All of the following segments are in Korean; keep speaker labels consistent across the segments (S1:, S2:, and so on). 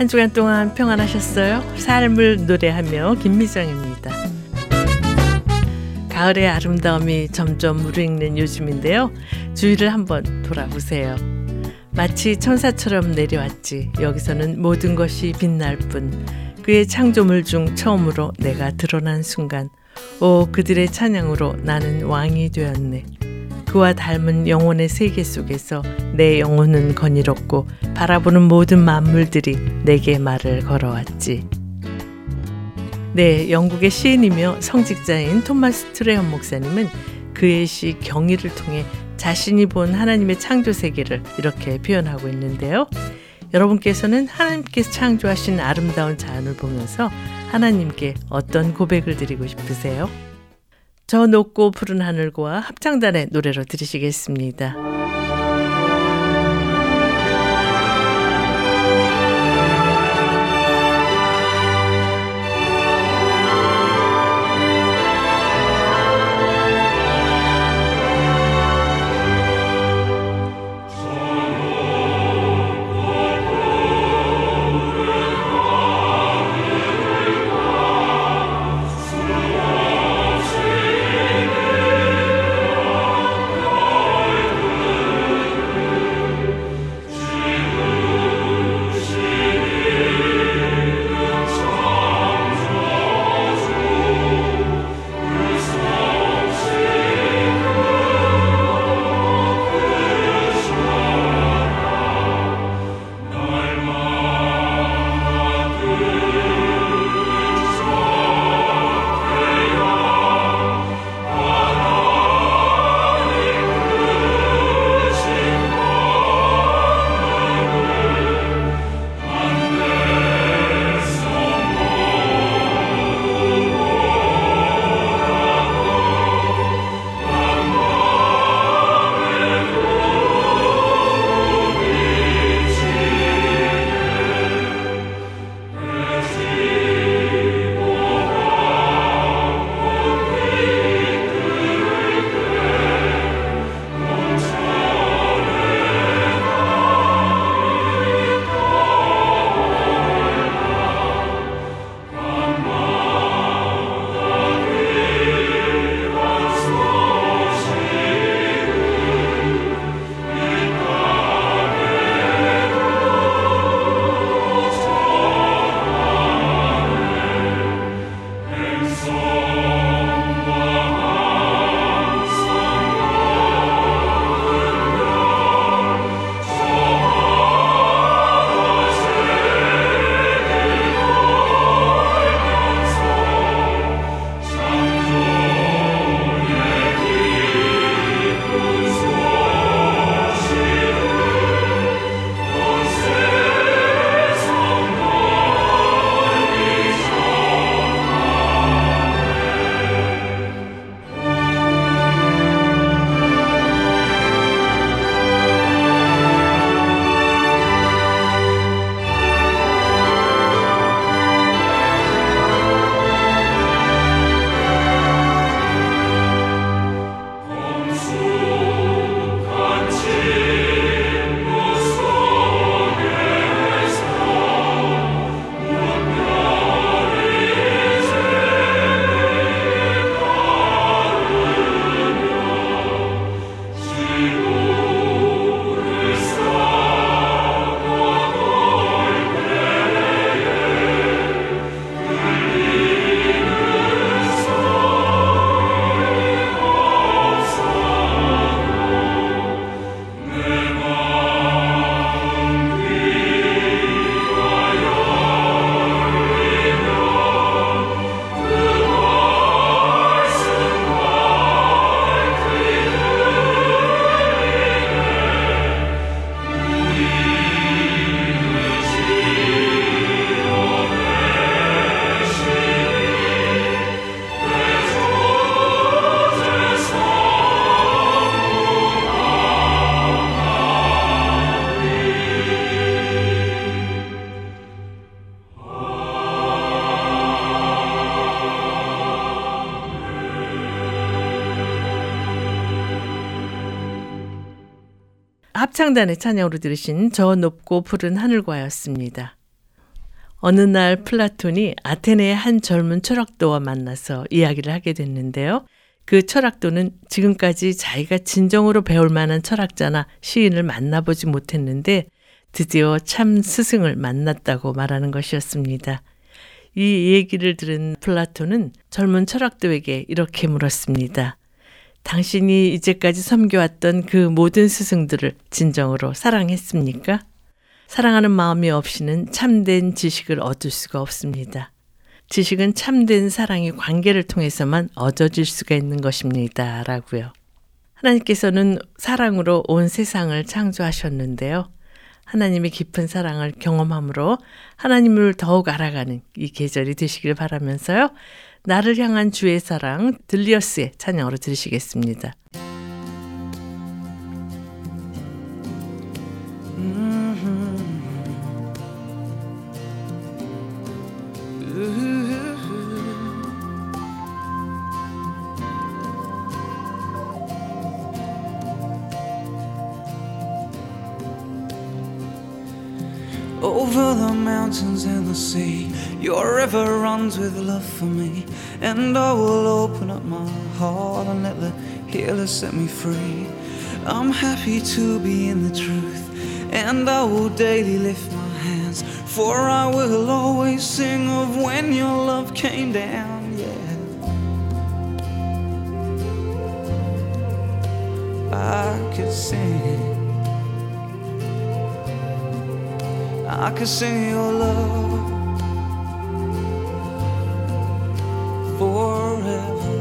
S1: 한 주간 동안 평안하셨어요? 삶을 노래하며 김미정입니다. 가을의 아름다움이 점점 무르익는 요즘인데요. 주위를 한번 돌아보세요. 마치 천사처럼 내려왔지. 여기서는 모든 것이 빛날 뿐. 그의 창조물 중 처음으로 내가 드러난 순간. 오, 그들의 찬양으로 나는 왕이 되었네. 그와 닮은 영혼의 세계 속에서 내 영혼은 거니롭고 바라보는 모든 만물들이 내게 말을 걸어왔지. 네, 영국의 시인이며 성직자인 토마스 트레언 목사님은 그의 시 경의를 통해 자신이 본 하나님의 창조 세계를 이렇게 표현하고 있는데요. 여러분께서는 하나님께서 창조하신 아름다운 자연을 보면서 하나님께 어떤 고백을 드리고 싶으세요? 저 높고 푸른 하늘과 합창단의 노래로 들으시겠습니다. 합창단의 찬양으로 들으신 저 높고 푸른 하늘과였습니다. 어느 날 플라톤이 아테네의 한 젊은 철학도와 만나서 이야기를 하게 됐는데요. 그 철학도는 지금까지 자기가 진정으로 배울 만한 철학자나 시인을 만나보지 못했는데 드디어 참 스승을 만났다고 말하는 것이었습니다. 이 얘기를 들은 플라톤은 젊은 철학도에게 이렇게 물었습니다. 당신이 이제까지 섬겨왔던 그 모든 스승들을 진정으로 사랑했습니까? 사랑하는 마음이 없이는 참된 지식을 얻을 수가 없습니다. 지식은 참된 사랑의 관계를 통해서만 얻어질 수가 있는 것입니다. 라고요. 하나님께서는 사랑으로 온 세상을 창조하셨는데요. 하나님의 깊은 사랑을 경험함으로 하나님을 더욱 알아가는 이 계절이 되시길 바라면서요. 나를 향한 주의 사랑 들리어스의 찬양으로 들으시겠습니다.
S2: Over the mountains and the sea, your river runs with love for me. And I will open up my heart and let the healer set me free. I'm happy to be in the truth, and I will daily lift my hands. For I will always sing of when your love came down, yeah. I could sing. I could sing your love forever.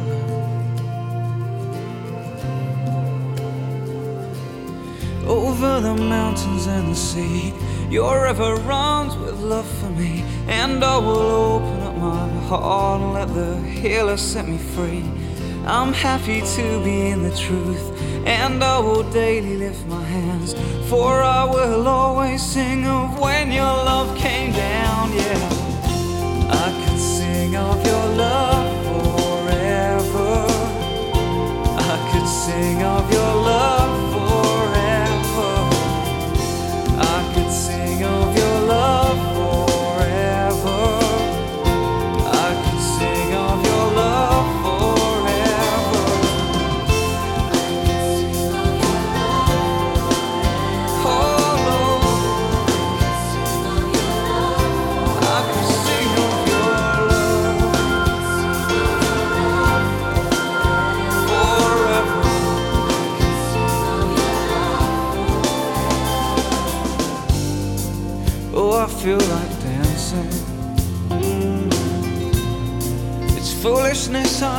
S2: Over the mountains and the sea, your river runs with love for me, and I will open up my heart and let the healer set me free. I'm happy to be in the truth, and I will daily lift my hands, for I will always sing of when your love came down. Yeah, I of your love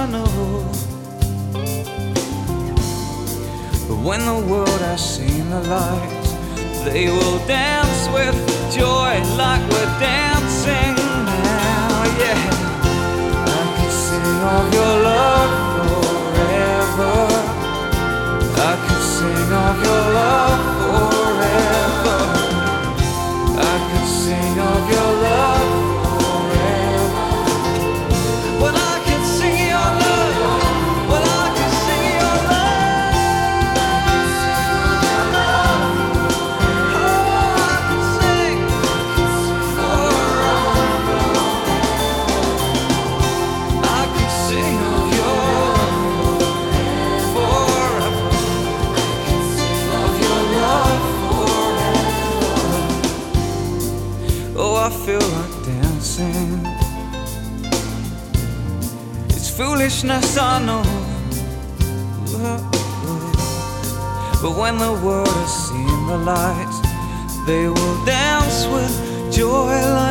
S2: I know. But when the world has seen the light, they will dance with joy like we're dancing now. Yeah, I could sing of your love forever. I could sing of your love forever. I could sing of your foolishness, I know. But when the world has seen the light, they will dance with joy like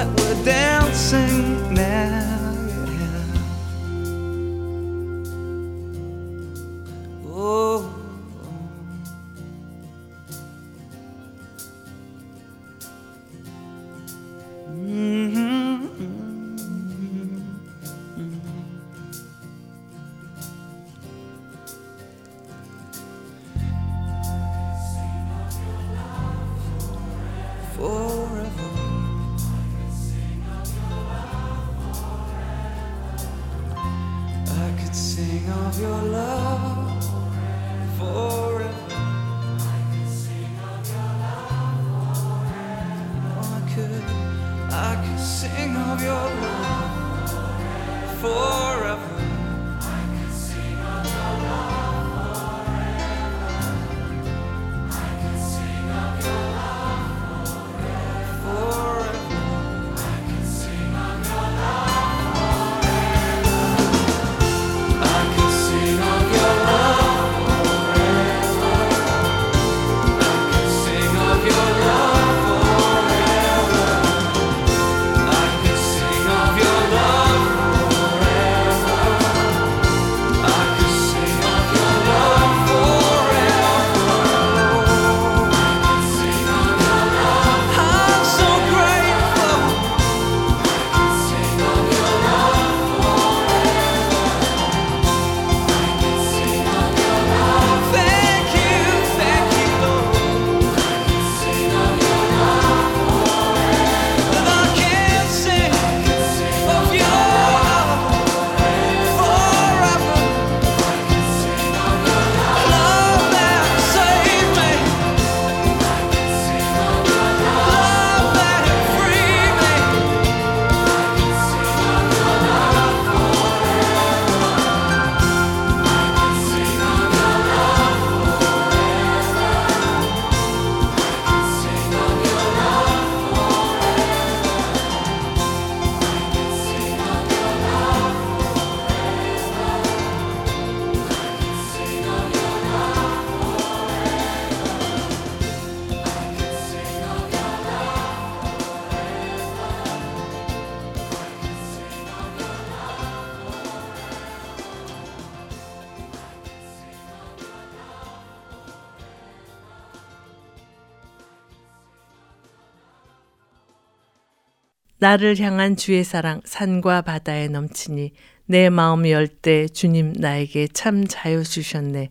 S1: 나를 향한 주의 사랑 산과 바다에 넘치니 내 마음 열 때 주님 나에게 참 자유 주셨네.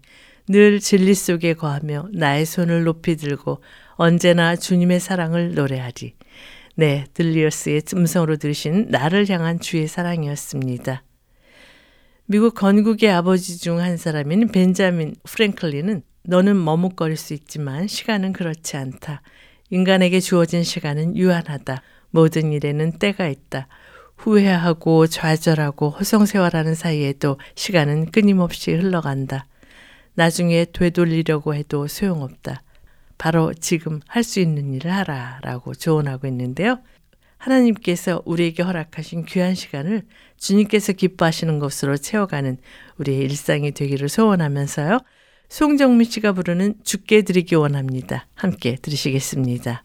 S1: 늘 진리 속에 거하며 나의 손을 높이 들고 언제나 주님의 사랑을 노래하리. 네, 들리어스의 음성으로 들으신 나를 향한 주의 사랑이었습니다. 미국 건국의 아버지 중 한 사람인 벤자민 프랭클린은 너는 머뭇거릴 수 있지만 시간은 그렇지 않다. 인간에게 주어진 시간은 유한하다. 모든 일에는 때가 있다. 후회하고 좌절하고 허송세월하는 사이에도 시간은 끊임없이 흘러간다. 나중에 되돌리려고 해도 소용없다. 바로 지금 할 수 있는 일을 하라 라고 조언하고 있는데요. 하나님께서 우리에게 허락하신 귀한 시간을 주님께서 기뻐하시는 것으로 채워가는 우리의 일상이 되기를 소원하면서요. 송정민 씨가 부르는 죽게 드리기 원합니다. 함께 들으시겠습니다.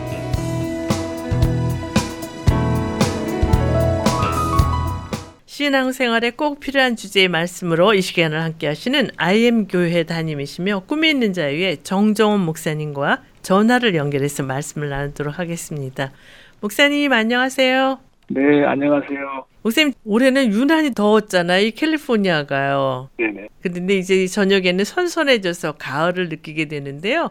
S3: 신앙생활에 꼭 필요한 주제의 말씀으로 이 시간을 함께 하시는 IM 교회 담임이시며 꿈이 있는 자유의 정정원 목사님과 전화를 연결해서 말씀을 나누도록 하겠습니다. 목사님 안녕하세요.
S4: 네, 안녕하세요.
S3: 목사님 올해는 유난히 더웠잖아요. 이 캘리포니아가요.
S4: 네네.
S3: 근데 이제 저녁에는 선선해져서 가을을 느끼게 되는데요.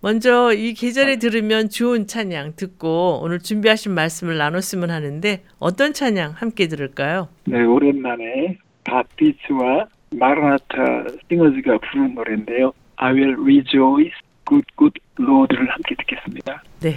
S3: 먼저 이 계절에 들으면 좋은 찬양 듣고 오늘 준비하신 말씀을 나눴으면 하는데 어떤 찬양 함께 들을까요?
S4: 네, 오랜만에 바티츠와 마라나타 싱어즈가 부른 노래인데요. I will rejoice, good, good Lord를 함께 듣겠습니다.
S3: 네.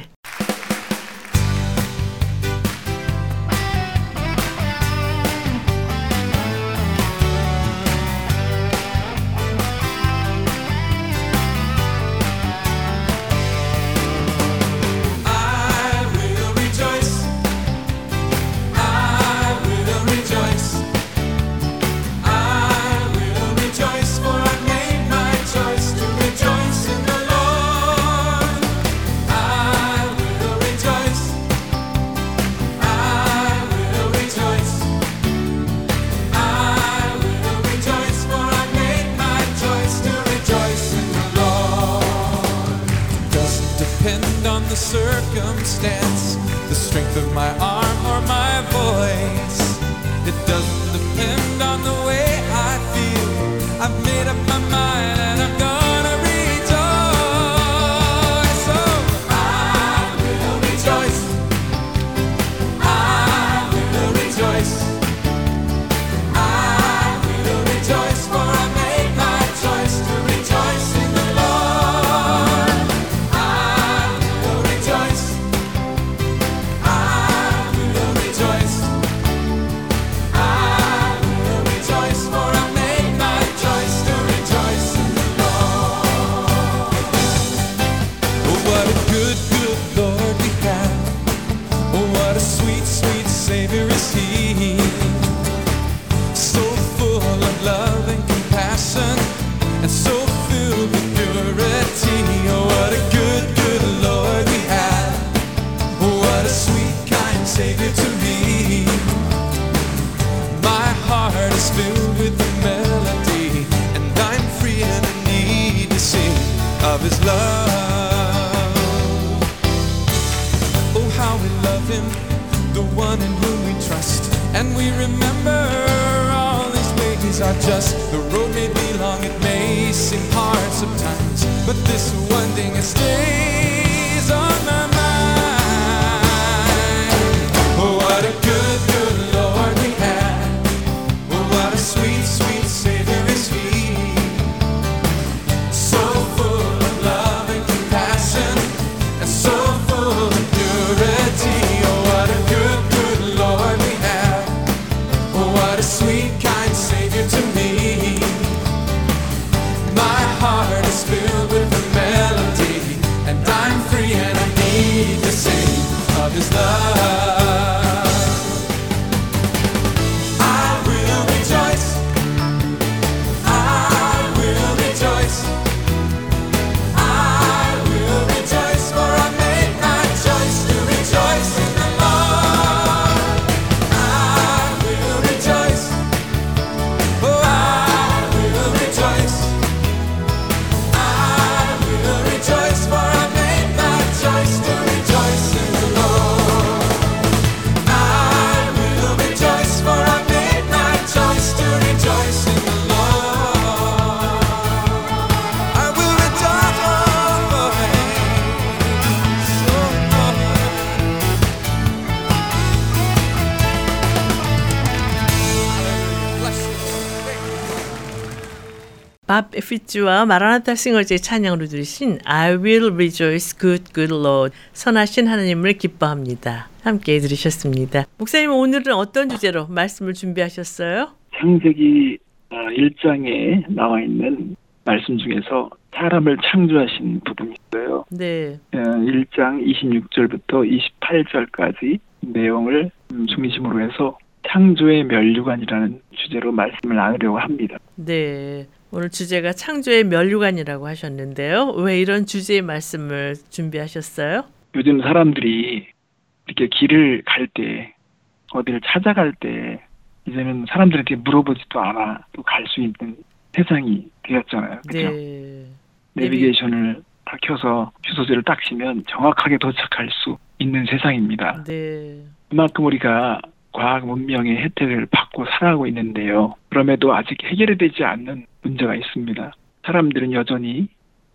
S1: 피츠와 마라나타 싱어즈의 찬양으로 들으신 I will rejoice good good Lord 선하신 하나님을 기뻐합니다. 함께 들으셨습니다. 목사님 오늘은 어떤 주제로 말씀을 준비하셨어요?
S4: 창세기 아, 1장에 나와 있는 말씀 중에서 사람을 창조하신 부분이 있어요.
S1: 네.
S4: 어, 1장 26절부터 28절까지 내용을 음, 중심으로 해서 창조의 멸류관이라는 주제로 말씀을 나누려고 합니다.
S1: 네. 오늘 주제가 창조의 멸류관이라고 하셨는데요. 왜 이런 주제의 말씀을 준비하셨어요?
S4: 요즘 사람들이 이렇게 길을 갈 때, 어디를 찾아갈 때, 이제는 사람들한테 물어보지도 않아 또 갈 수 있는 세상이 되었잖아요. 그죠?
S1: 네.
S4: 내비게이션을 다 켜서 주소지를 딱 치면 정확하게 도착할 수 있는 세상입니다.
S1: 네.
S4: 그만큼 우리가 과학 문명의 혜택을 받고 살아가고 있는데요. 그럼에도 아직 해결이 되지 않는 문제가 있습니다. 사람들은 여전히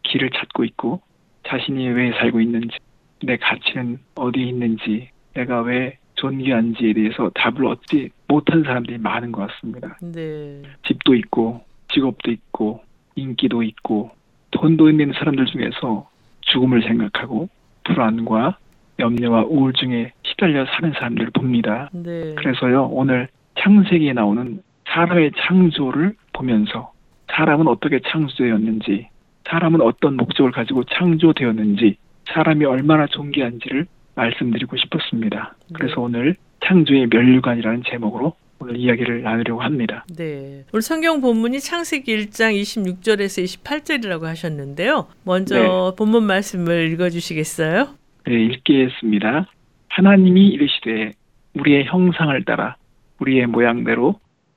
S4: 길을 찾고 있고 자신이 왜 살고 있는지, 내 가치는 어디에 있는지, 내가 왜 존귀한지에 대해서 답을 얻지 못한 사람들이 많은 것 같습니다.
S1: 네.
S4: 집도 있고 직업도 있고 인기도 있고 돈도 있는 사람들 중에서 죽음을 생각하고 불안과 염려와 우울증에 시달려 사는 사람들을 봅니다.
S1: 네.
S4: 그래서요 오늘 창세기에 나오는 사람의 창조를 보면서 사람은 어떻게 창조되었는지 사람은 어떤 목적을 가지고 창조되었는지 사람이 얼마나 존귀한지를 말씀드리고 싶었습니다. 그래서
S1: 네.
S4: 오늘 창조의 멸류관이라는 제목으로 오늘 이야기를 나누려고 합니다.
S1: 네. 오늘 성경 본문이 창세기 1장 26절에서 28절이라고 하셨는데요. 먼저
S4: 네.
S1: 본문 말씀을 읽어 주시겠어요?
S4: 네, 읽겠습니다. 하나님이 이르시되 우리의 형상을 따라 우리의 모양대로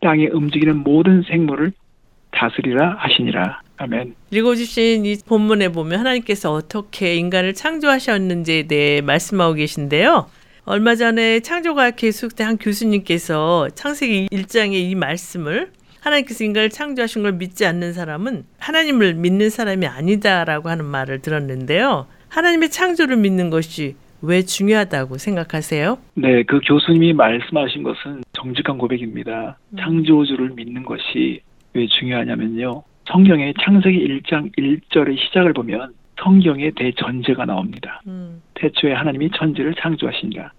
S4: 땅에 움직이는 모든 생물을 다스리라 하시니라 아멘.
S1: 읽어주신 이 본문에 보면 하나님께서 어떻게 인간을 창조하셨는지에 대해 말씀하고 계신데요. 얼마 전에 창조가 계속된 한 교수님께서 창세기 1장의 이 말씀을 하나님께서 인간을 창조하신 걸 믿지 않는 사람은 하나님을 믿는 사람이 아니다라고 하는 말을 들었는데요. 하나님의 창조를 믿는 것이 왜 중요하다고 생각하세요?
S4: 네, 그 교수님이 말씀하신 것은 정직한 고백입니다.
S1: 음.
S4: 창조주를 믿는 것이 왜 중요하냐면요. 성경의 창세기 1장 1절의 시작을 보면 성경의 대전제가 나옵니다.
S1: 음,
S4: 태초에 하나님이 천지를 창조하시니라.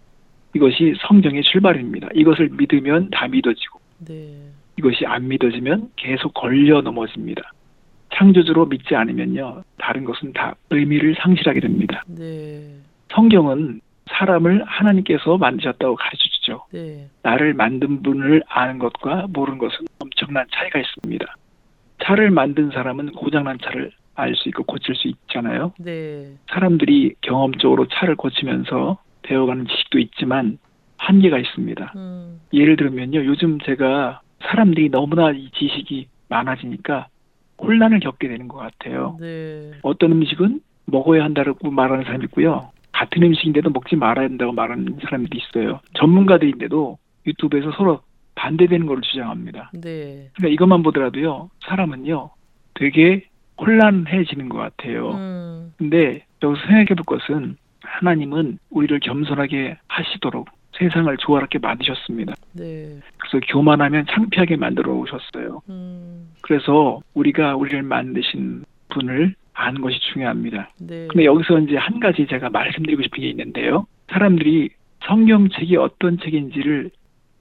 S4: 이것이 성경의 출발입니다. 이것을 믿으면 다 믿어지고
S1: 네,
S4: 이것이 안 믿어지면 계속 걸려 넘어집니다. 창조주로 믿지 않으면요. 다른 것은 다 의미를 상실하게 됩니다.
S1: 네,
S4: 성경은 사람을 하나님께서 만드셨다고 가르쳐 주죠.
S1: 네,
S4: 나를 만든 분을 아는 것과 모르는 것은 엄청난 차이가 있습니다. 차를 만든 사람은 고장난 차를 알 수 있고 고칠 수 있잖아요.
S1: 네,
S4: 사람들이 경험적으로 차를 고치면서 배워가는 지식도 있지만 한계가 있습니다.
S1: 음,
S4: 예를 들면요. 요즘 제가 사람들이 너무나 이 지식이 많아지니까 혼란을 겪게 되는 것 같아요.
S1: 네,
S4: 어떤 음식은 먹어야 한다고 말하는 사람이 있고요. 같은 음식인데도 먹지 말아야 한다고 말하는 사람들이 있어요. 전문가들인데도 유튜브에서 서로 반대되는 걸 주장합니다.
S1: 네,
S4: 그러니까 이것만 보더라도요. 사람은요. 되게 혼란해지는 것 같아요.
S1: 음,
S4: 근데 여기서 생각해 볼 것은 하나님은 우리를 겸손하게 하시도록 세상을 조화롭게 만드셨습니다.
S1: 네,
S4: 그래서 교만하면 창피하게 만들어 오셨어요.
S1: 음,
S4: 그래서 우리가 우리를 만드신 분을 아는 것이 중요합니다.
S1: 네,
S4: 근데 여기서 이제 한 가지 제가 말씀드리고 싶은 게 있는데요. 사람들이 성경책이 어떤 책인지를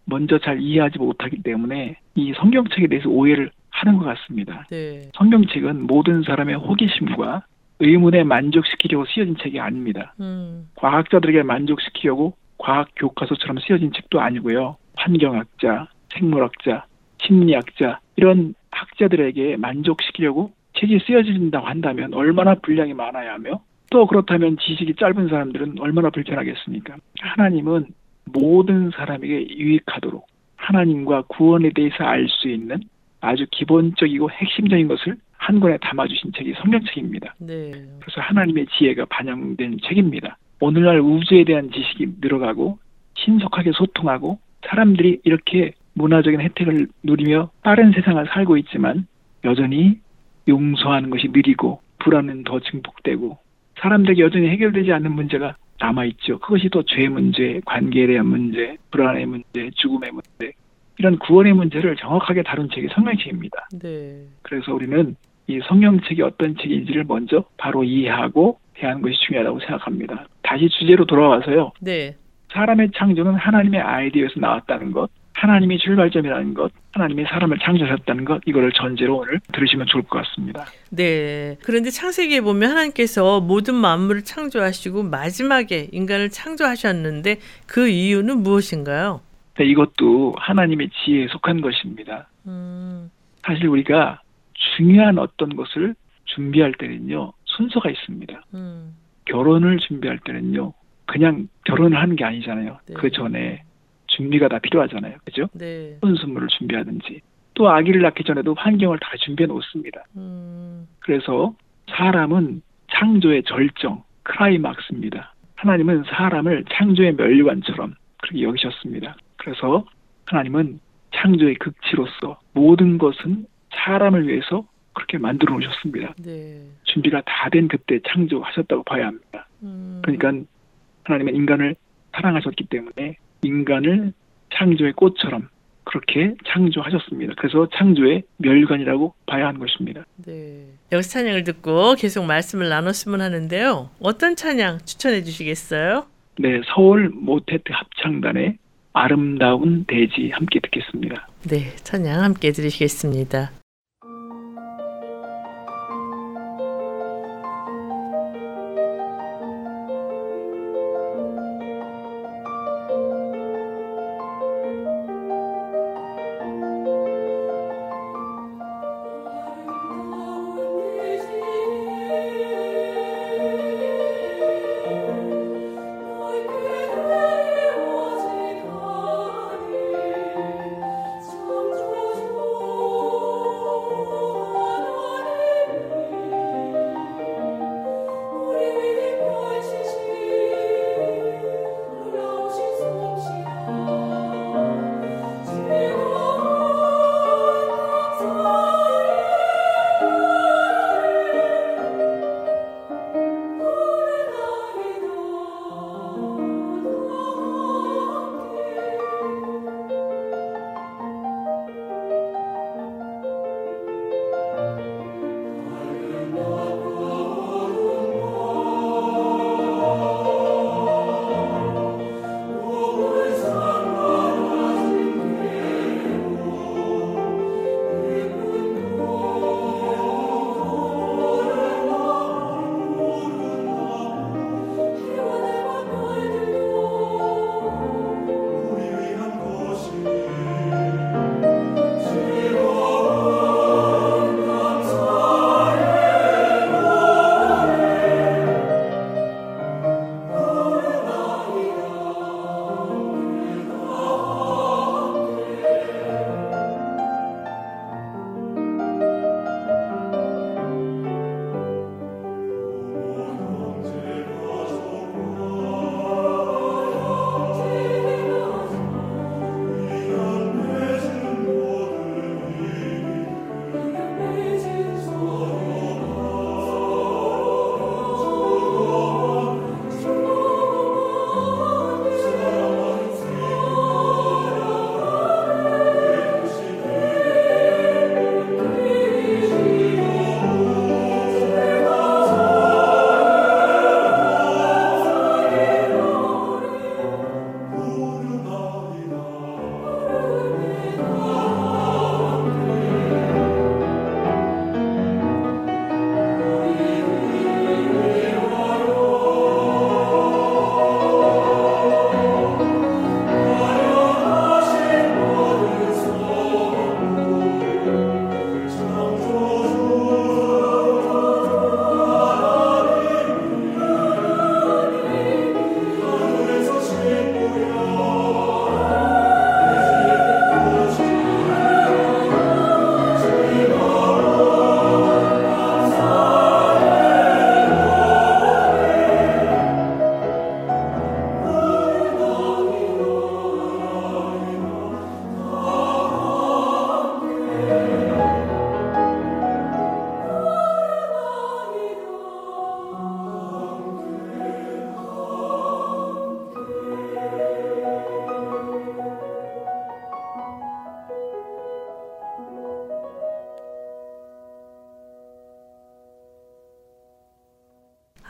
S4: 먼저 잘 이해하지 못하기 때문에 이 성경책에 대해서 오해를 하는 것 같습니다.
S1: 네,
S4: 성경책은 모든 사람의 호기심과 의문에 만족시키려고 쓰여진 책이 아닙니다.
S1: 음,
S4: 과학자들에게 만족시키려고 과학 교과서처럼 쓰여진 책도 아니고요. 환경학자, 생물학자, 심리학자 이런 학자들에게 만족시키려고 책이 쓰여진다고 한다면 얼마나 분량이 많아야 하며 또 그렇다면 지식이 짧은 사람들은 얼마나 불편하겠습니까? 하나님은 모든 사람에게 유익하도록 하나님과 구원에 대해서 알 수 있는 아주 기본적이고 핵심적인 것을 한 권에 담아주신 책이 성경책입니다.
S1: 네,
S4: 그래서 하나님의 지혜가 반영된 책입니다. 오늘날 우주에 대한 지식이 늘어가고 신속하게 소통하고 사람들이 이렇게 문화적인 혜택을 누리며 빠른 세상을 살고 있지만 여전히 용서하는 것이 느리고 불안은 더 증폭되고 사람들에게 여전히 해결되지 않는 문제가 남아있죠. 그것이 또 죄 문제, 관계에 대한 문제, 불안의 문제, 죽음의 문제 이런 구원의 문제를 정확하게 다룬 책이 성경책입니다.
S1: 네.
S4: 그래서 우리는 이 성경책이 어떤 책인지를 먼저 바로 이해하고 대하는 것이 중요하다고 생각합니다. 다시 주제로 돌아와서요.
S1: 네.
S4: 사람의 창조는 하나님의 아이디어에서 나왔다는 것, 하나님이 출발점이라는 것, 하나님이 사람을 창조하셨다는 것, 이거를 전제로 오늘 들으시면 좋을 것 같습니다.
S1: 네. 그런데 창세기에 보면 하나님께서 모든 만물을 창조하시고 마지막에 인간을 창조하셨는데 그 이유는 무엇인가요?
S4: 네, 이것도 하나님의 지혜에 속한 것입니다.
S1: 음,
S4: 사실 우리가 중요한 어떤 것을 준비할 때는요, 순서가 있습니다.
S1: 음,
S4: 결혼을 준비할 때는요, 그냥 결혼을 하는 게 아니잖아요.
S1: 네.
S4: 그 전에 준비가 다 필요하잖아요. 그죠?
S1: 네.
S4: 혼수물을 준비하든지, 또 아기를 낳기 전에도 환경을 다 준비해 놓습니다.
S1: 음,
S4: 그래서 사람은 창조의 절정, 크라이막스입니다. 하나님은 사람을 창조의 멸류관처럼 그렇게 여기셨습니다. 그래서 하나님은 창조의 극치로서 모든 것은 사람을 위해서 그렇게 만들어 놓으셨습니다.
S1: 네.
S4: 준비가 다 된 그때 창조하셨다고 봐야 합니다.
S1: 음,
S4: 그러니까 하나님은 인간을 사랑하셨기 때문에 인간을 창조의 꽃처럼 그렇게 창조하셨습니다. 그래서 창조의 멸관이라고 봐야 하는 것입니다.
S1: 네. 여기서 찬양을 듣고 계속 말씀을 나눴으면 하는데요. 어떤 찬양 추천해 주시겠어요?
S4: 네, 서울 모테트 합창단의 아름다운 대지 함께 듣겠습니다.
S1: 네, 찬양 함께 들으시겠습니다.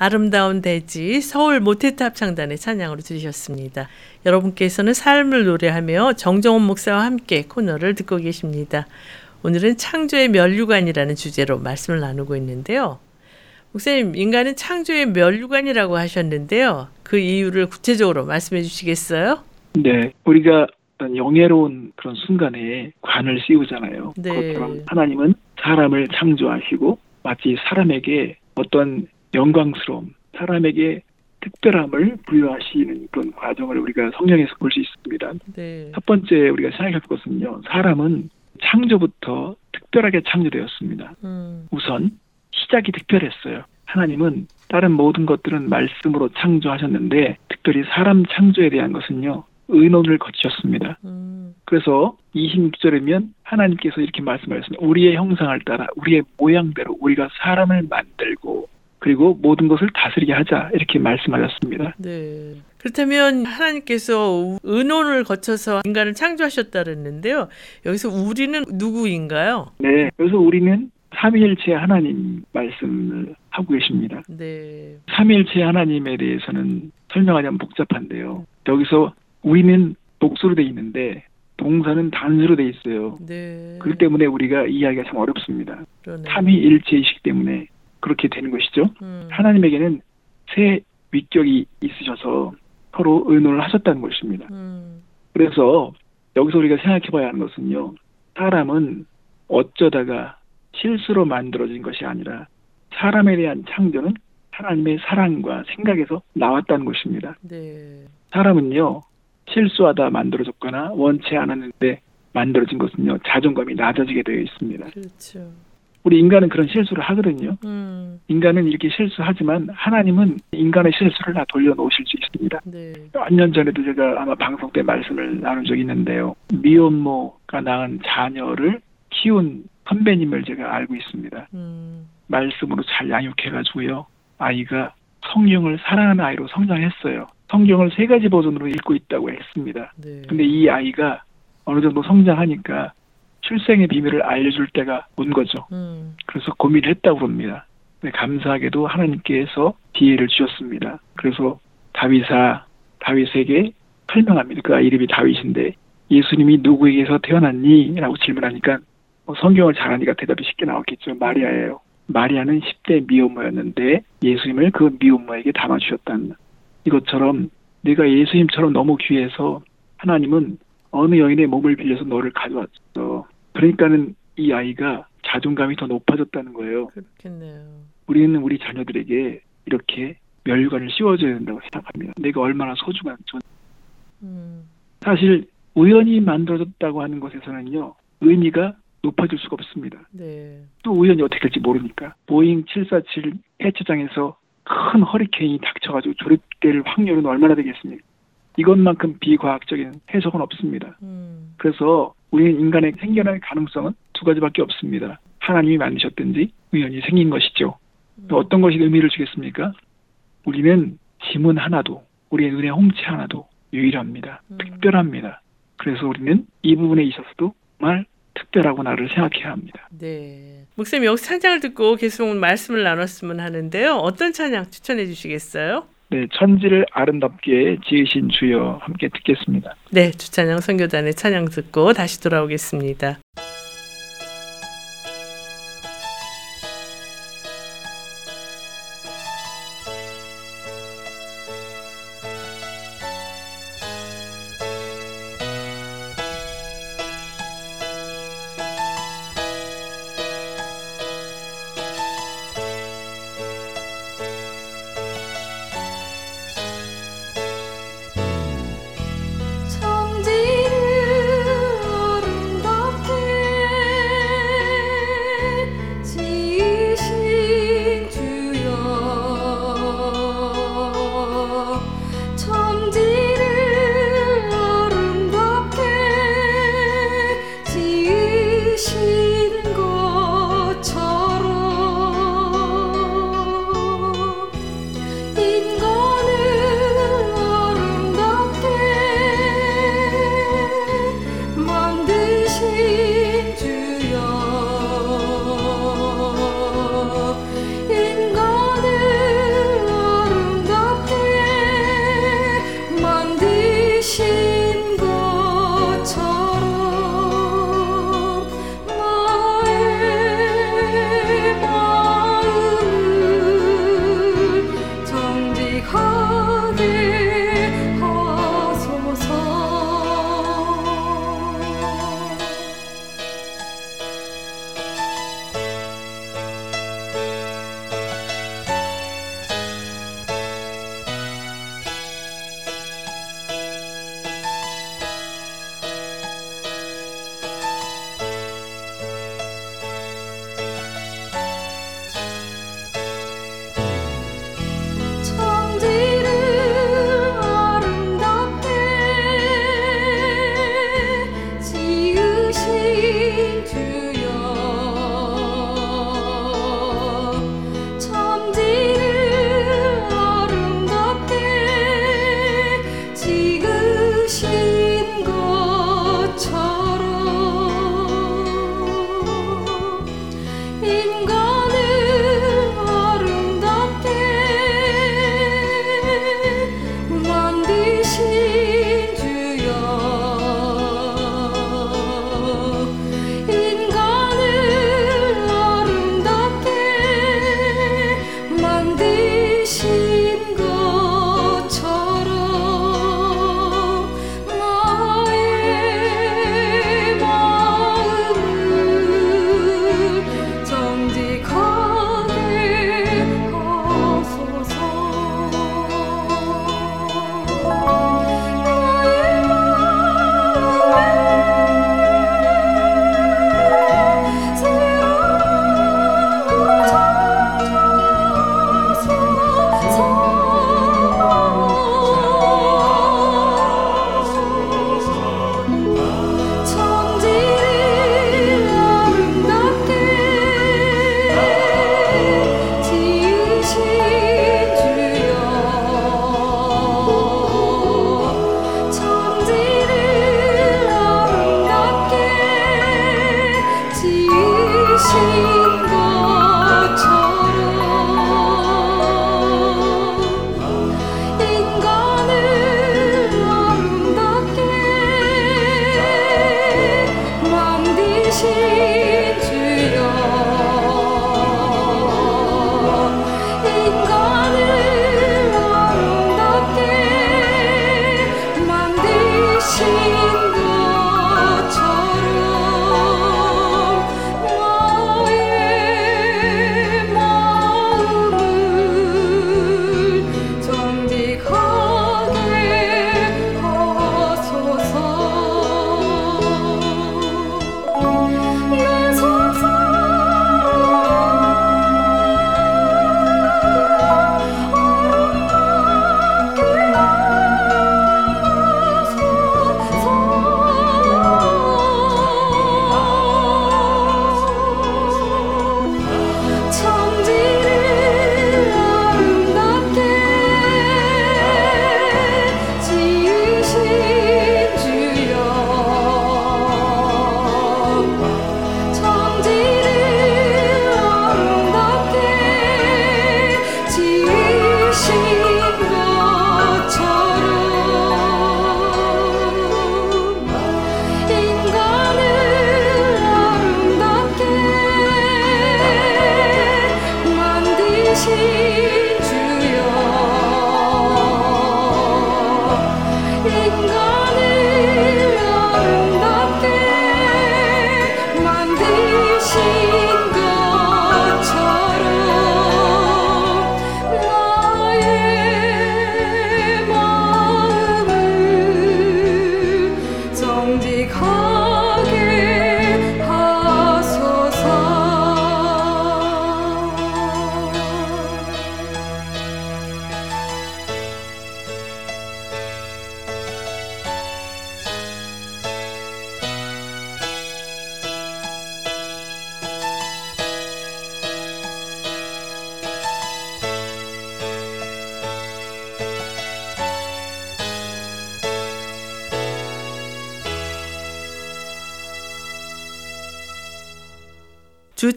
S1: 아름다운 대지 서울 모태트 합창단의 찬양으로 들으셨습니다. 여러분께서는 삶을 노래하며 정정원 목사와 함께 코너를 듣고 계십니다. 오늘은 창조의 멸류관이라는 주제로 말씀을 나누고 있는데요. 목사님, 인간은 창조의 멸류관이라고 하셨는데요. 그 이유를 구체적으로 말씀해 주시겠어요?
S4: 네, 우리가 어떤 영예로운 그런 순간에 관을 씌우잖아요.
S1: 네.
S4: 그것처럼 하나님은 사람을 창조하시고 마치 사람에게 어떤 영광스러움, 사람에게 특별함을 부여하시는 그런 과정을 우리가 성경에서 볼 수 있습니다.
S1: 네.
S4: 첫 번째 우리가 생각할 것은요, 사람은 창조부터 특별하게 창조되었습니다.
S1: 음,
S4: 우선 시작이 특별했어요. 하나님은 다른 모든 것들은 말씀으로 창조하셨는데 특별히 사람 창조에 대한 것은요, 의논을 거치셨습니다.
S1: 음,
S4: 그래서 26절이면 하나님께서 이렇게 말씀하셨습니다. 우리의 형상을 따라 우리의 모양대로 우리가 사람을 만들고 그리고 모든 것을 다스리게 하자 이렇게 말씀하셨습니다.
S1: 네. 그렇다면 하나님께서 의논을 거쳐서 인간을 창조하셨다 그랬는데요. 여기서 우리는 누구인가요?
S4: 네, 그래서 우리는 삼위일체 하나님 말씀을 하고 계십니다.
S1: 네.
S4: 삼위일체 하나님에 대해서는 설명하자면 복잡한데요. 여기서 우리는 복수로 돼 있는데 동사는 단수로 돼 있어요.
S1: 네.
S4: 그렇기 때문에 우리가 이해하기가 참 어렵습니다.
S1: 그러네.
S4: 삼위일체이시기 때문에 그렇게 되는 것이죠.
S1: 음,
S4: 하나님에게는 세 위격이 있으셔서 서로 의논을 하셨다는 것입니다.
S1: 음,
S4: 그래서 여기서 우리가 생각해 봐야 하는 것은요. 사람은 어쩌다가 실수로 만들어진 것이 아니라 사람에 대한 창조는 하나님의 사랑과 생각에서 나왔다는 것입니다.
S1: 네.
S4: 사람은요. 실수하다 만들어졌거나 원치 않았는데 만들어진 것은요. 자존감이 낮아지게 되어 있습니다.
S1: 그렇죠.
S4: 우리 인간은 그런 실수를 하거든요.
S1: 음,
S4: 인간은 이렇게 실수하지만 하나님은 인간의 실수를 다 돌려놓으실 수 있습니다.
S1: 네.
S4: 몇년 전에도 제가 아마 방송 때 말씀을 나눈 적이 있는데요. 미혼모가 낳은 자녀를 키운 선배님을 제가 알고 있습니다.
S1: 음,
S4: 말씀으로 잘 양육해가지고요. 아이가 성경을 사랑하는 아이로 성장했어요. 성경을 세 가지 버전으로 읽고 있다고 했습니다.
S1: 네.
S4: 근데 이 아이가 어느 정도 성장하니까 출생의 비밀을 알려줄 때가 온 거죠.
S1: 음,
S4: 그래서 고민을 했다고 그럽니다. 근데 감사하게도 하나님께서 기회를 주셨습니다. 그래서 다윗아, 다윗에게 설명합니다. 그 아이 이름이 다윗인데 예수님이 누구에게서 태어났니? 라고 질문하니까 뭐 성경을 잘하니까 대답이 쉽게 나왔겠죠. 마리아예요. 마리아는 10대 미혼모였는데 예수님을 그 미혼모에게 담아주셨다는 이것처럼 내가 예수님처럼 너무 귀해서 하나님은 어느 여인의 몸을 빌려서 너를 가져왔어. 그러니까는 이 아이가 자존감이 더 높아졌다는 거예요.
S1: 그렇겠네요.
S4: 우리는 우리 자녀들에게 이렇게 면류관을 씌워줘야 된다고 생각합니다. 내가 얼마나 소중한 존.
S1: 음,
S4: 사실 우연히 만들어졌다고 하는 것에서는요 의미가 높아질 수가 없습니다.
S1: 네.
S4: 또 우연히 어떻게 될지 모르니까 보잉 747 해처장에서 큰 허리케인이 닥쳐가지고 조립될 확률은 얼마나 되겠습니까? 이것만큼 비과학적인 해석은 없습니다.
S1: 음,
S4: 그래서 우리는 인간의 생겨날 가능성은 두 가지밖에 없습니다. 하나님이 만드셨든지 우연히 생긴 것이죠. 또 어떤 것이 의미를 주겠습니까? 우리는 지문 하나도 우리의 눈의 홍채 하나도 유일합니다.
S1: 음.
S4: 특별합니다. 그래서 우리는 이 부분에 있어서도 정말 특별하고 나를 생각해야 합니다.
S1: 네. 목사님 여기 찬양을 듣고 계속 말씀을 나눴으면 하는데요. 어떤 찬양 추천해 주시겠어요?
S4: 네, 천지를 아름답게 지으신 주여 함께 듣겠습니다.
S1: 네, 주찬양 선교단의 찬양 듣고 다시 돌아오겠습니다.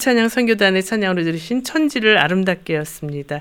S1: 주찬양 선교단의 찬양으로 들으신 천지를 아름답게였습니다.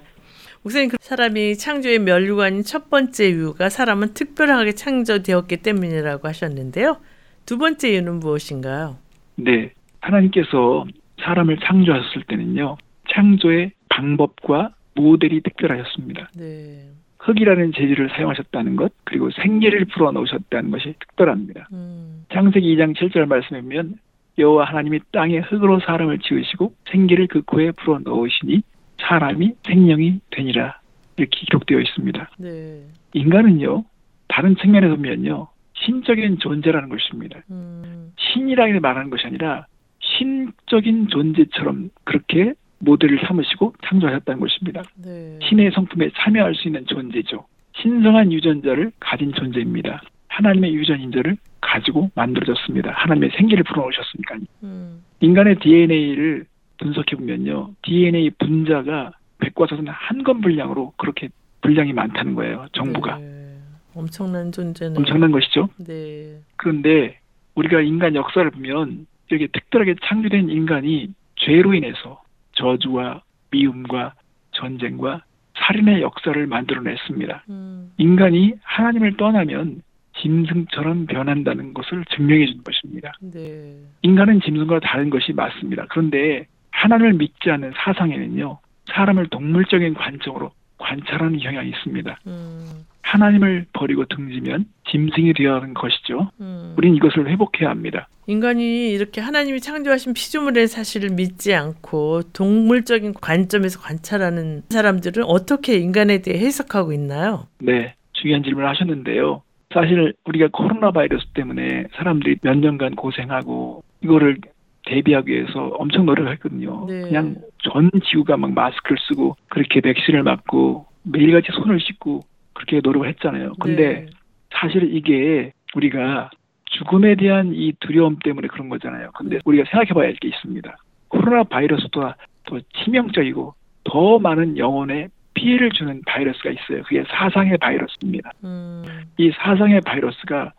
S1: 목사님 그 사람이 창조의 멸류관인 첫 번째 이유가 사람은 특별하게 창조되었기 때문이라고 하셨는데요. 두 번째 이유는 무엇인가요?
S4: 네. 하나님께서 사람을 창조하셨을 때는요. 창조의 방법과 모델이 특별하셨습니다. 네. 흙이라는 재질을 사용하셨다는 것, 그리고 생계를 불어넣으셨다는 것이 특별합니다. 음. 창세기 2장 7절 말씀에 보면 여호와 하나님이 땅에 흙으로 사람을 지으시고 생기를 그 코에 불어 넣으시니 사람이 생명이 되니라 이렇게 기록되어 있습니다. 네. 인간은요 다른 측면에서 보면요 신적인 존재라는 것입니다. 음. 신이라고 말하는 것이 아니라 신적인 존재처럼 그렇게 모델을 삼으시고 창조하셨다는 것입니다. 네. 신의 성품에 참여할 수 있는 존재죠. 신성한 유전자를 가진 존재입니다. 하나님의 유전인자를 가지고 만들어졌습니다. 하나님의 생기를 불어넣으셨으니까요. 음. 인간의 DNA를 분석해 보면요, DNA 분자가 백과사전 한 건 분량으로 그렇게 분량이 많다는 거예요. 정부가. 네.
S1: 엄청난 존재는.
S4: 엄청난 것이죠. 네. 그런데 우리가 인간 역사를 보면 이렇게 특별하게 창조된 인간이 죄로 인해서 저주와 미움과 전쟁과 살인의 역사를 만들어냈습니다. 음. 인간이 하나님을 떠나면 짐승처럼 변한다는 것을 증명해 준 것입니다. 네. 인간은 짐승과 다른 것이 맞습니다. 그런데 하나님을 믿지 않는 사상에는요, 사람을 동물적인 관점으로 관찰하는 경향이 있습니다. 음. 하나님을 버리고 등지면 짐승이 되어야 하는 것이죠. 음. 우리는 이것을 회복해야 합니다.
S1: 인간이 이렇게 하나님이 창조하신 피조물의 사실을 믿지 않고 동물적인 관점에서 관찰하는 사람들은 어떻게 인간에 대해 해석하고 있나요?
S4: 네, 중요한 질문을 하셨는데요. 사실 우리가 코로나 바이러스 때문에 사람들이 몇 년간 고생하고 이거를 대비하기 위해서 엄청 노력을 했거든요. 네. 그냥 전 지구가 막 마스크를 쓰고 그렇게 백신을 맞고 매일같이 손을 씻고 그렇게 노력을 했잖아요. 근데 네. 사실 이게 우리가 죽음에 대한 이 두려움 때문에 그런 거잖아요. 근데 우리가 생각해 봐야 할 게 있습니다. 코로나 바이러스보다 더 치명적이고 더 많은 영혼의 피해를 주는 바이러스가 있어요. 그게 사상의 바이러스입니다. 음. 이 사상의 바이러스가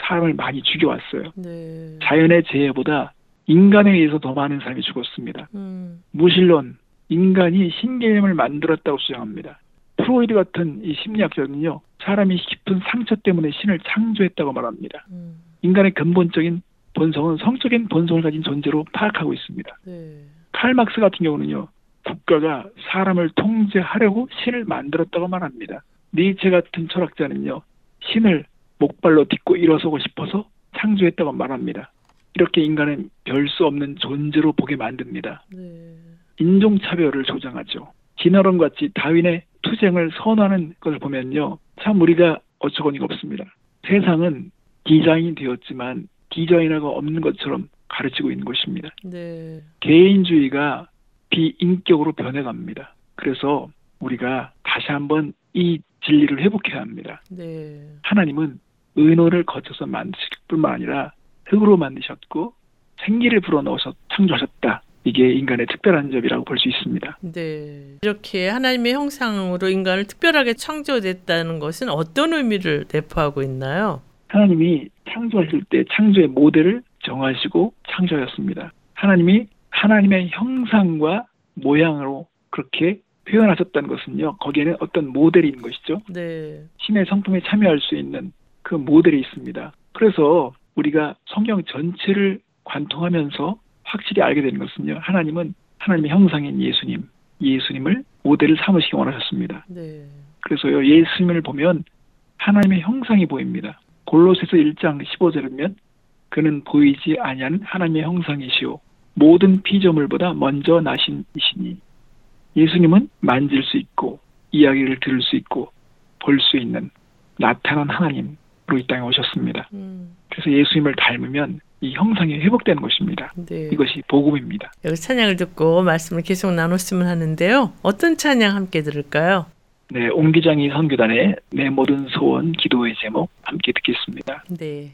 S4: 사람을 많이 죽여왔어요. 네. 자연의 재해보다 인간에 의해서 더 많은 사람이 죽었습니다. 음. 무신론, 인간이 신개념을 만들었다고 주장합니다. 프로이드 같은 이 심리학자는요, 사람이 깊은 상처 때문에 신을 창조했다고 말합니다. 음. 인간의 근본적인 본성은 성적인 본성을 가진 존재로 파악하고 있습니다. 네. 칼 막스 같은 경우는요, 국가가 사람을 통제하려고 신을 만들었다고 말합니다. 니체 같은 철학자는요, 신을 목발로 딛고 일어서고 싶어서 창조했다고 말합니다. 이렇게 인간은 별 수 없는 존재로 보게 만듭니다. 네. 인종차별을 조장하죠. 진화론 같이 다윈의 투쟁을 선호하는 것을 보면요. 참 우리가 어처구니가 없습니다. 세상은 디자인이 되었지만 디자인하고 없는 것처럼 가르치고 있는 것입니다. 네. 개인주의가 비인격으로 변해갑니다. 그래서 우리가 다시 한번 이 진리를 회복해야 합니다. 네. 하나님은 의논을 거쳐서 만드실 뿐만 아니라 흙으로 만드셨고 생기를 불어넣어서 창조하셨다. 이게 인간의 특별한 점이라고 볼 수 있습니다.
S1: 네. 이렇게 하나님의 형상으로 인간을 특별하게 창조됐다는 것은 어떤 의미를 내포하고 있나요?
S4: 하나님이 창조하실 때 창조의 모델을 정하시고 창조하셨습니다. 하나님이 하나님의 형상과 모양으로 그렇게 표현하셨다는 것은요, 거기에는 어떤 모델이 있는 것이죠. 네. 신의 성품에 참여할 수 있는 그 모델이 있습니다. 그래서 우리가 성경 전체를 관통하면서 확실히 알게 되는 것은요, 하나님은 하나님의 형상인 예수님, 예수님을 모델을 삼으시기 원하셨습니다.
S1: 네.
S4: 그래서요, 예수님을 보면 하나님의 형상이 보입니다. 골로새서 1장 15절이면 그는 보이지 아니하는 하나님의 형상이시오. 모든 피조물보다 먼저 나신 이시니 예수님은 만질 수 있고 이야기를 들을 수 있고 볼 수 있는 나타난 하나님으로 이 땅에 오셨습니다.
S1: 음,
S4: 그래서 예수님을 닮으면 이 형상이 회복되는 것입니다.
S1: 네.
S4: 이것이 복음입니다.
S1: 여기 찬양을 듣고 말씀을 계속 나눴으면 하는데요. 어떤 찬양 함께 들을까요?
S4: 네, 옹기장이 선교단의 내 모든 소원 기도의 제목 함께 듣겠습니다.
S1: 네.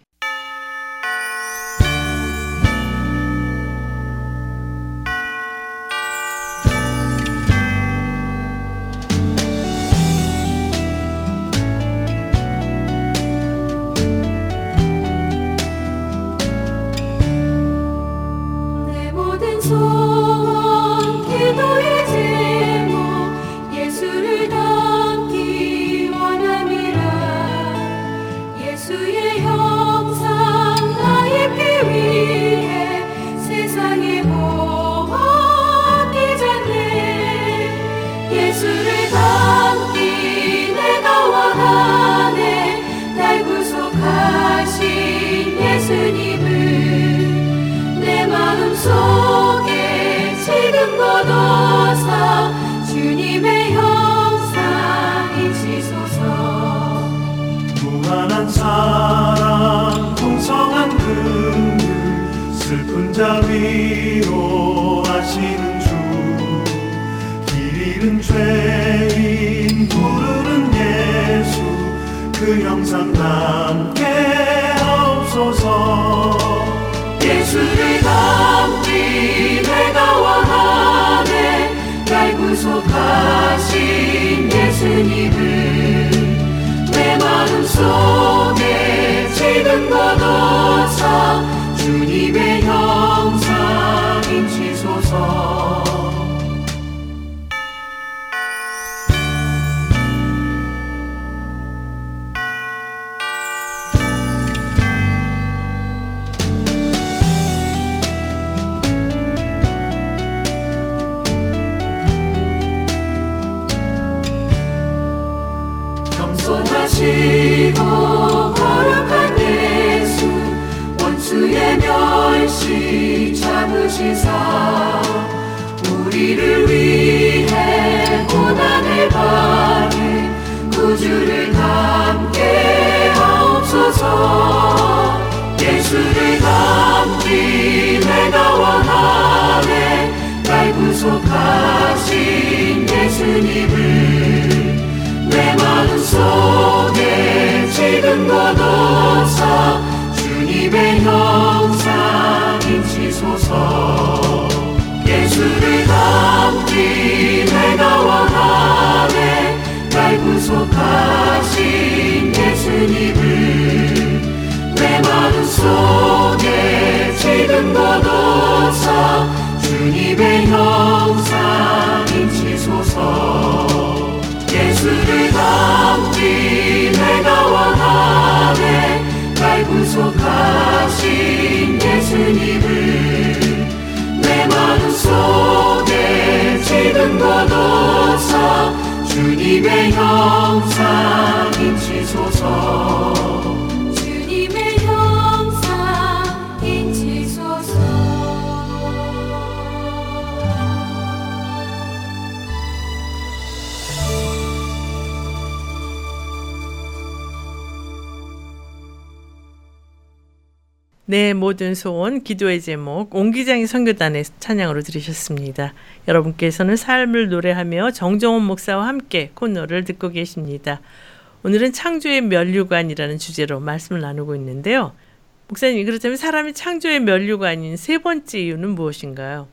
S5: 슬픈 자 위로하시는 주 길 잃은 죄인 부르는 예수 그 형상 남게 하옵소서.
S6: 예수를 닮기 내가 원하네. 날 구속하신 예수님을 내 마음 속에 지금 걷어서 주를 담게 하옵소서. 예수를 담기 내가 원하네 날 구속하신 예수님을 내 마음 속에 지금 걷어서 주님의 형상 인 치소서 구속하신 예수님을 내 마음 속에 지금 걷어서 주님의 예수님을 내 마음 속에 지금 걷어서 주님의 형상 인치소서
S1: 내 모든 소원 기도의 제목 옹기장이 선교단의 찬양으로 들으셨습니다. 여러분께서는 삶을 노래하며 정정원 목사와 함께 코너를 듣고 계십니다. 오늘은 창조의 면류관이라는 주제로 말씀을 나누고 있는데요. 목사님 그렇다면 사람이 창조의 면류관인 세 번째 이유는 무엇인가요?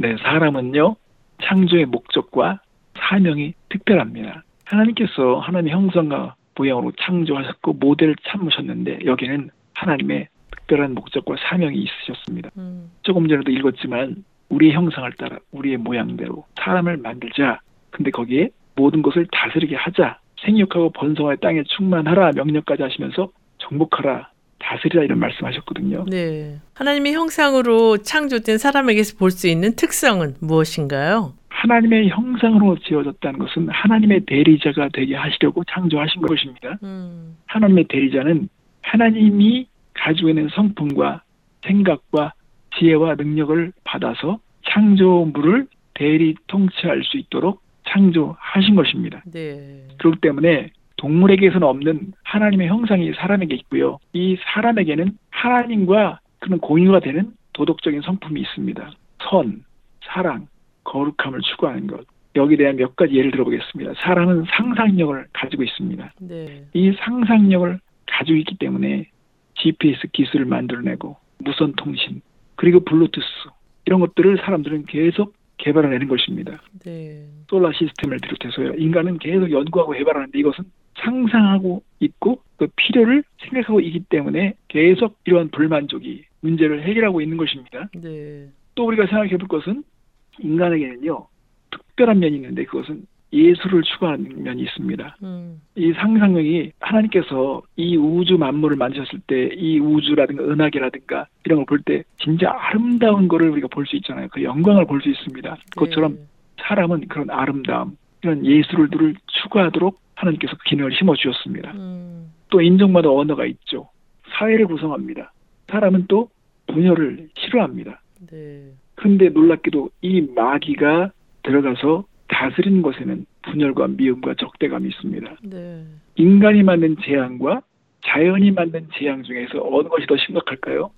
S4: 네, 사람은요, 창조의 목적과 사명이 특별합니다. 하나님께서 하나님의 형상과 모양으로 창조하셨고 모델을 참으셨는데 여기는 하나님의 특별한 목적과 사명이 있으셨습니다.
S1: 음,
S4: 조금 전에도 읽었지만 우리의 형상을 따라 우리의 모양대로 사람을 만들자. 근데 거기에 모든 것을 다스리게 하자. 생육하고 번성하여 땅에 충만하라 명령까지 하시면서 정복하라 다스리라 이런 말씀하셨거든요.
S1: 네. 하나님의 형상으로 창조된 사람에게서 볼 수 있는 특성은 무엇인가요?
S4: 하나님의 형상으로 지어졌다는 것은 하나님의 대리자가 되게 하시려고 창조하신 것입니다.
S1: 음.
S4: 하나님의 대리자는 하나님이 가지고 있는 성품과 생각과 지혜와 능력을 받아서 창조물을 대리 통치할 수 있도록 창조하신 것입니다.
S1: 네.
S4: 그렇기 때문에 동물에게서는 없는 하나님의 형상이 사람에게 있고요. 이 사람에게는 하나님과 그런 공유가 되는 도덕적인 성품이 있습니다. 선, 사랑, 거룩함을 추구하는 것. 여기에 대한 몇 가지 예를 들어보겠습니다. 사람은 상상력을 가지고 있습니다.
S1: 네.
S4: 이 상상력을 가지고 있기 때문에 GPS 기술을 만들어내고 무선 통신 그리고 블루투스 이런 것들을 사람들은 계속 개발해내는 것입니다.
S1: 네.
S4: 솔라 시스템을 비롯해서요. 인간은 계속 연구하고 개발하는데 이것은 상상하고 있고 그 필요를 생각하고 있기 때문에 계속 이러한 불만족이 문제를 해결하고 있는 것입니다.
S1: 네.
S4: 또 우리가 생각해 볼 것은 인간에게는요 특별한 면이 있는데 그것은 예술을 추구하는 면이 있습니다.
S1: 음.
S4: 이 상상력이 하나님께서 이 우주 만물을 만드셨을 때 이 우주라든가 은하계라든가 이런 걸 볼 때 진짜 아름다운 거를 우리가 볼 수 있잖아요. 그 영광을 볼 수 있습니다. 그것처럼
S1: 네.
S4: 사람은 그런 아름다움, 이런 예술들을 추구하도록 하나님께서 그 기능을 심어 주셨습니다.
S1: 음.
S4: 또 인종마다 언어가 있죠. 사회를 구성합니다. 사람은 또 분열을 싫어합니다.
S1: 네.
S4: 그런데 놀랍게도 이 마귀가 들어가서 다스리는 것에는 분열과 미움과 적대감이 있습니다.
S1: 네.
S4: 인간이 만든 재앙과 자연이 만든 재앙 중에서 어느 것이 더 심각할까요?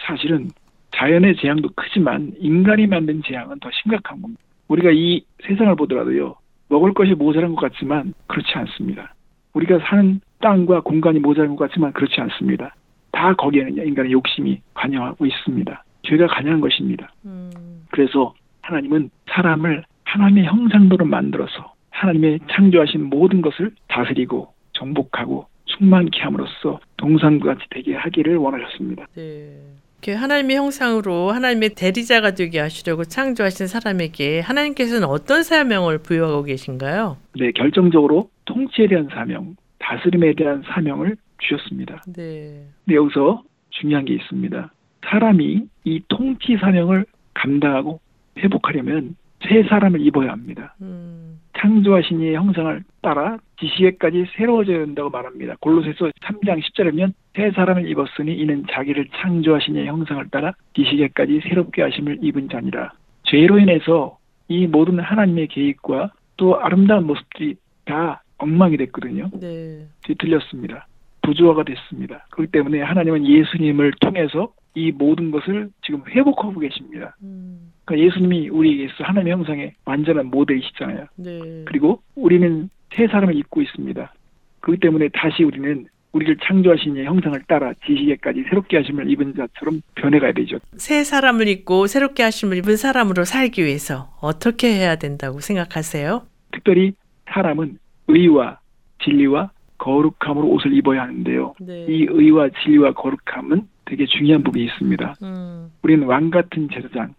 S4: 사실은 자연의 재앙도 크지만 인간이 만든 재앙은 더 심각한 겁니다. 우리가 이 세상을 보더라도요, 먹을 것이 모자란 것 같지만 그렇지 않습니다. 우리가 사는 땅과 공간이 모자란 것 같지만 그렇지 않습니다. 다 거기에는 인간의 욕심이 관여하고 있습니다. 죄가 관여한 것입니다.
S1: 음.
S4: 그래서 하나님은 사람을 하나님의 형상대로 만들어서 하나님의 창조하신 모든 것을 다스리고 정복하고 충만케 함으로써 동상과 같이 되게 하기를 원하셨습니다.
S1: 네. 이렇게 하나님의 형상으로 하나님의 대리자가 되게 하시려고 창조하신 사람에게 하나님께서는 어떤 사명을 부여하고 계신가요?
S4: 네, 결정적으로 통치에 대한 사명, 다스림에 대한 사명을 주셨습니다.
S1: 네.
S4: 근데 여기서 중요한 게 있습니다. 사람이 이 통치 사명을 감당하고 회복하려면 새 사람을 입어야 합니다.
S1: 음.
S4: 창조하신 이의 형상을 따라 지시에까지 새로워져야 한다고 말합니다. 골로새서 3장 10절에면 새 사람을 입었으니 이는 자기를 창조하신 이의 형상을 따라 지시에까지 새롭게 하심을 입은 자니라. 죄로 인해서 이 모든 하나님의 계획과 또 아름다운 모습들이 다 엉망이 됐거든요.
S1: 네.
S4: 뒤틀렸습니다. 부조화가 됐습니다. 그렇기 때문에 하나님은 예수님을 통해서 이 모든 것을 지금 회복하고 계십니다.
S1: 음.
S4: 그러니까 예수님이 우리에게서 하나님의 형상의 완전한 모델이시잖아요.
S1: 네.
S4: 그리고 우리는 새 사람을 입고 있습니다. 그렇기 때문에 다시 우리는 우리를 창조하신 이의 형상을 따라 지시에까지 새롭게 하심을 입은 자처럼 변해가야 되죠.
S1: 새 사람을 입고 새롭게 하심을 입은 사람으로 살기 위해서 어떻게 해야 된다고 생각하세요?
S4: 특별히 사람은 의와 진리와 거룩함으로 옷을 입어야 하는데요.
S1: 네.
S4: 이 의와 진리와 거룩함은 되게 중요한 부분이 있습니다.
S1: 음.
S4: 우리는 왕 같은 제사장,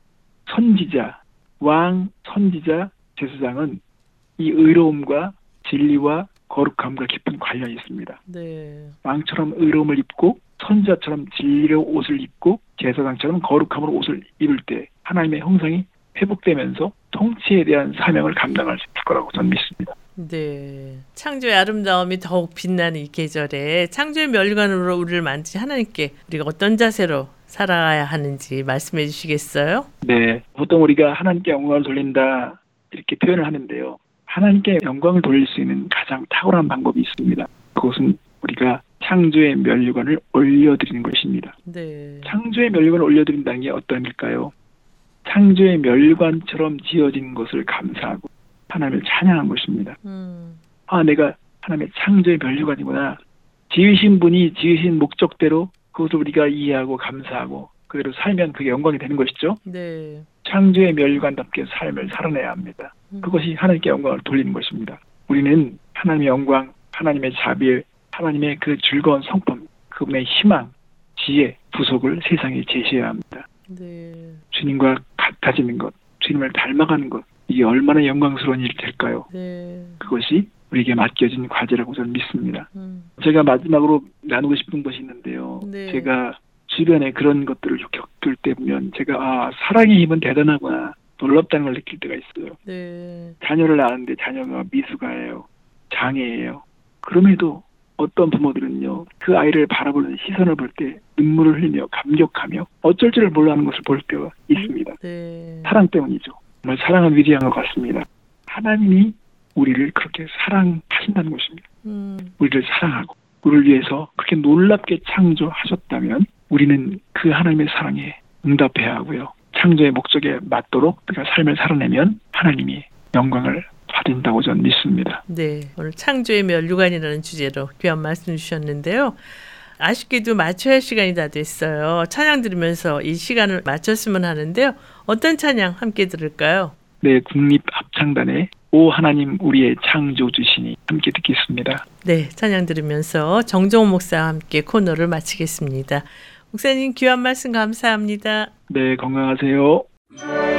S4: 선지자, 왕, 선지자, 제사장은 이 의로움과 진리와 거룩함과 깊은 관련이 있습니다.
S1: 네.
S4: 왕처럼 의로움을 입고 선지자처럼 진리로 옷을 입고 제사장처럼 거룩함으로 옷을 입을 때 하나님의 형상이 회복되면서 통치에 대한 사명을 감당할 수 있을 거라고 저는 믿습니다.
S1: 네. 창조의 아름다움이 더욱 빛나는 이 계절에 창조의 멸관으로 우리를 만드신 하나님께 우리가 어떤 자세로 살아가야 하는지 말씀해 주시겠어요?
S4: 네, 보통 우리가 하나님께 영광을 돌린다 이렇게 표현을 하는데요. 하나님께 영광을 돌릴 수 있는 가장 탁월한 방법이 있습니다. 그것은 우리가 창조의 멸류관을 올려드리는 것입니다.
S1: 네.
S4: 창조의 멸류관을 올려드린다는 게 어떤 의미일까요? 창조의 멸류관처럼 지어진 것을 감사하고 하나님을 찬양한 것입니다.
S1: 음.
S4: 아, 내가 하나님의 창조의 멸류관이구나. 지으신 분이 지으신 목적대로 그것을 우리가 이해하고 감사하고 그대로 살면 그게 영광이 되는 것이죠.
S1: 네.
S4: 창조의 멸류관답게 삶을 살아내야 합니다.
S1: 음.
S4: 그것이 하나님께 영광을 돌리는 것입니다. 우리는 하나님의 영광, 하나님의 자비, 하나님의 그 즐거운 성품, 그분의 희망, 지혜, 부속을 세상에 제시해야 합니다.
S1: 네.
S4: 주님과 같아지는 것, 주님을 닮아가는 것, 이게 얼마나 영광스러운 일이 될까요?
S1: 네.
S4: 그것이 우리에게 맡겨진 과제라고 저는 믿습니다.
S1: 음.
S4: 제가 마지막으로 나누고 싶은 것이 있는데요.
S1: 네.
S4: 제가 주변에 그런 것들을 겪을 때 보면 제가 아 사랑의 힘은 대단하구나 놀랍다는 걸 느낄 때가 있어요.
S1: 네.
S4: 자녀를 낳았는데 자녀가 미숙아예요. 장애예요. 그럼에도 어떤 부모들은요, 그 아이를 바라보는 시선을 볼 때 눈물을 흘리며 감격하며 어쩔 줄을 몰라 하는 것을 볼 때가 있습니다.
S1: 네.
S4: 사랑 때문이죠. 정말 사랑은 위대한 것 같습니다. 하나님이 우리를 그렇게 사랑하신다는 것입니다.
S1: 음,
S4: 우리를 사랑하고 우리를 위해서 그렇게 놀랍게 창조하셨다면 우리는 그 하나님의 사랑에 응답해야 하고요. 창조의 목적에 맞도록 우리가 삶을 살아내면 하나님이 영광을 받는다고 저는 믿습니다.
S1: 네. 오늘 창조의 멸류관이라는 주제로 귀한 말씀 주셨는데요. 아쉽게도 맞춰야 할 시간이 다 됐어요. 찬양 들으면서 이 시간을 맞췄으면 하는데요. 어떤 찬양 함께 들을까요?
S4: 네, 국립 합창단의 오 하나님 우리의 창조주시니 함께 듣겠습니다.
S1: 네, 찬양 들으면서 정정호 목사와 함께 코너를 마치겠습니다. 목사님 귀한 말씀 감사합니다.
S4: 네, 건강하세요.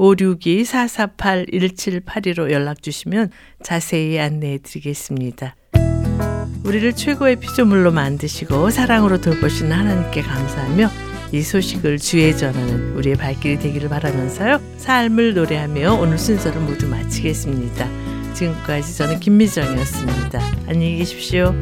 S1: 562-448-1782로 연락 주시면 자세히 안내해 드리겠습니다. 우리를 최고의 피조물로 만드시고 사랑으로 돌보시는 하나님께 감사하며 이 소식을 주에 전하는 우리의 발길이 되기를 바라면서요. 삶을 노래하며 오늘 순서를 모두 마치겠습니다. 지금까지 저는 김미정이었습니다. 안녕히 계십시오.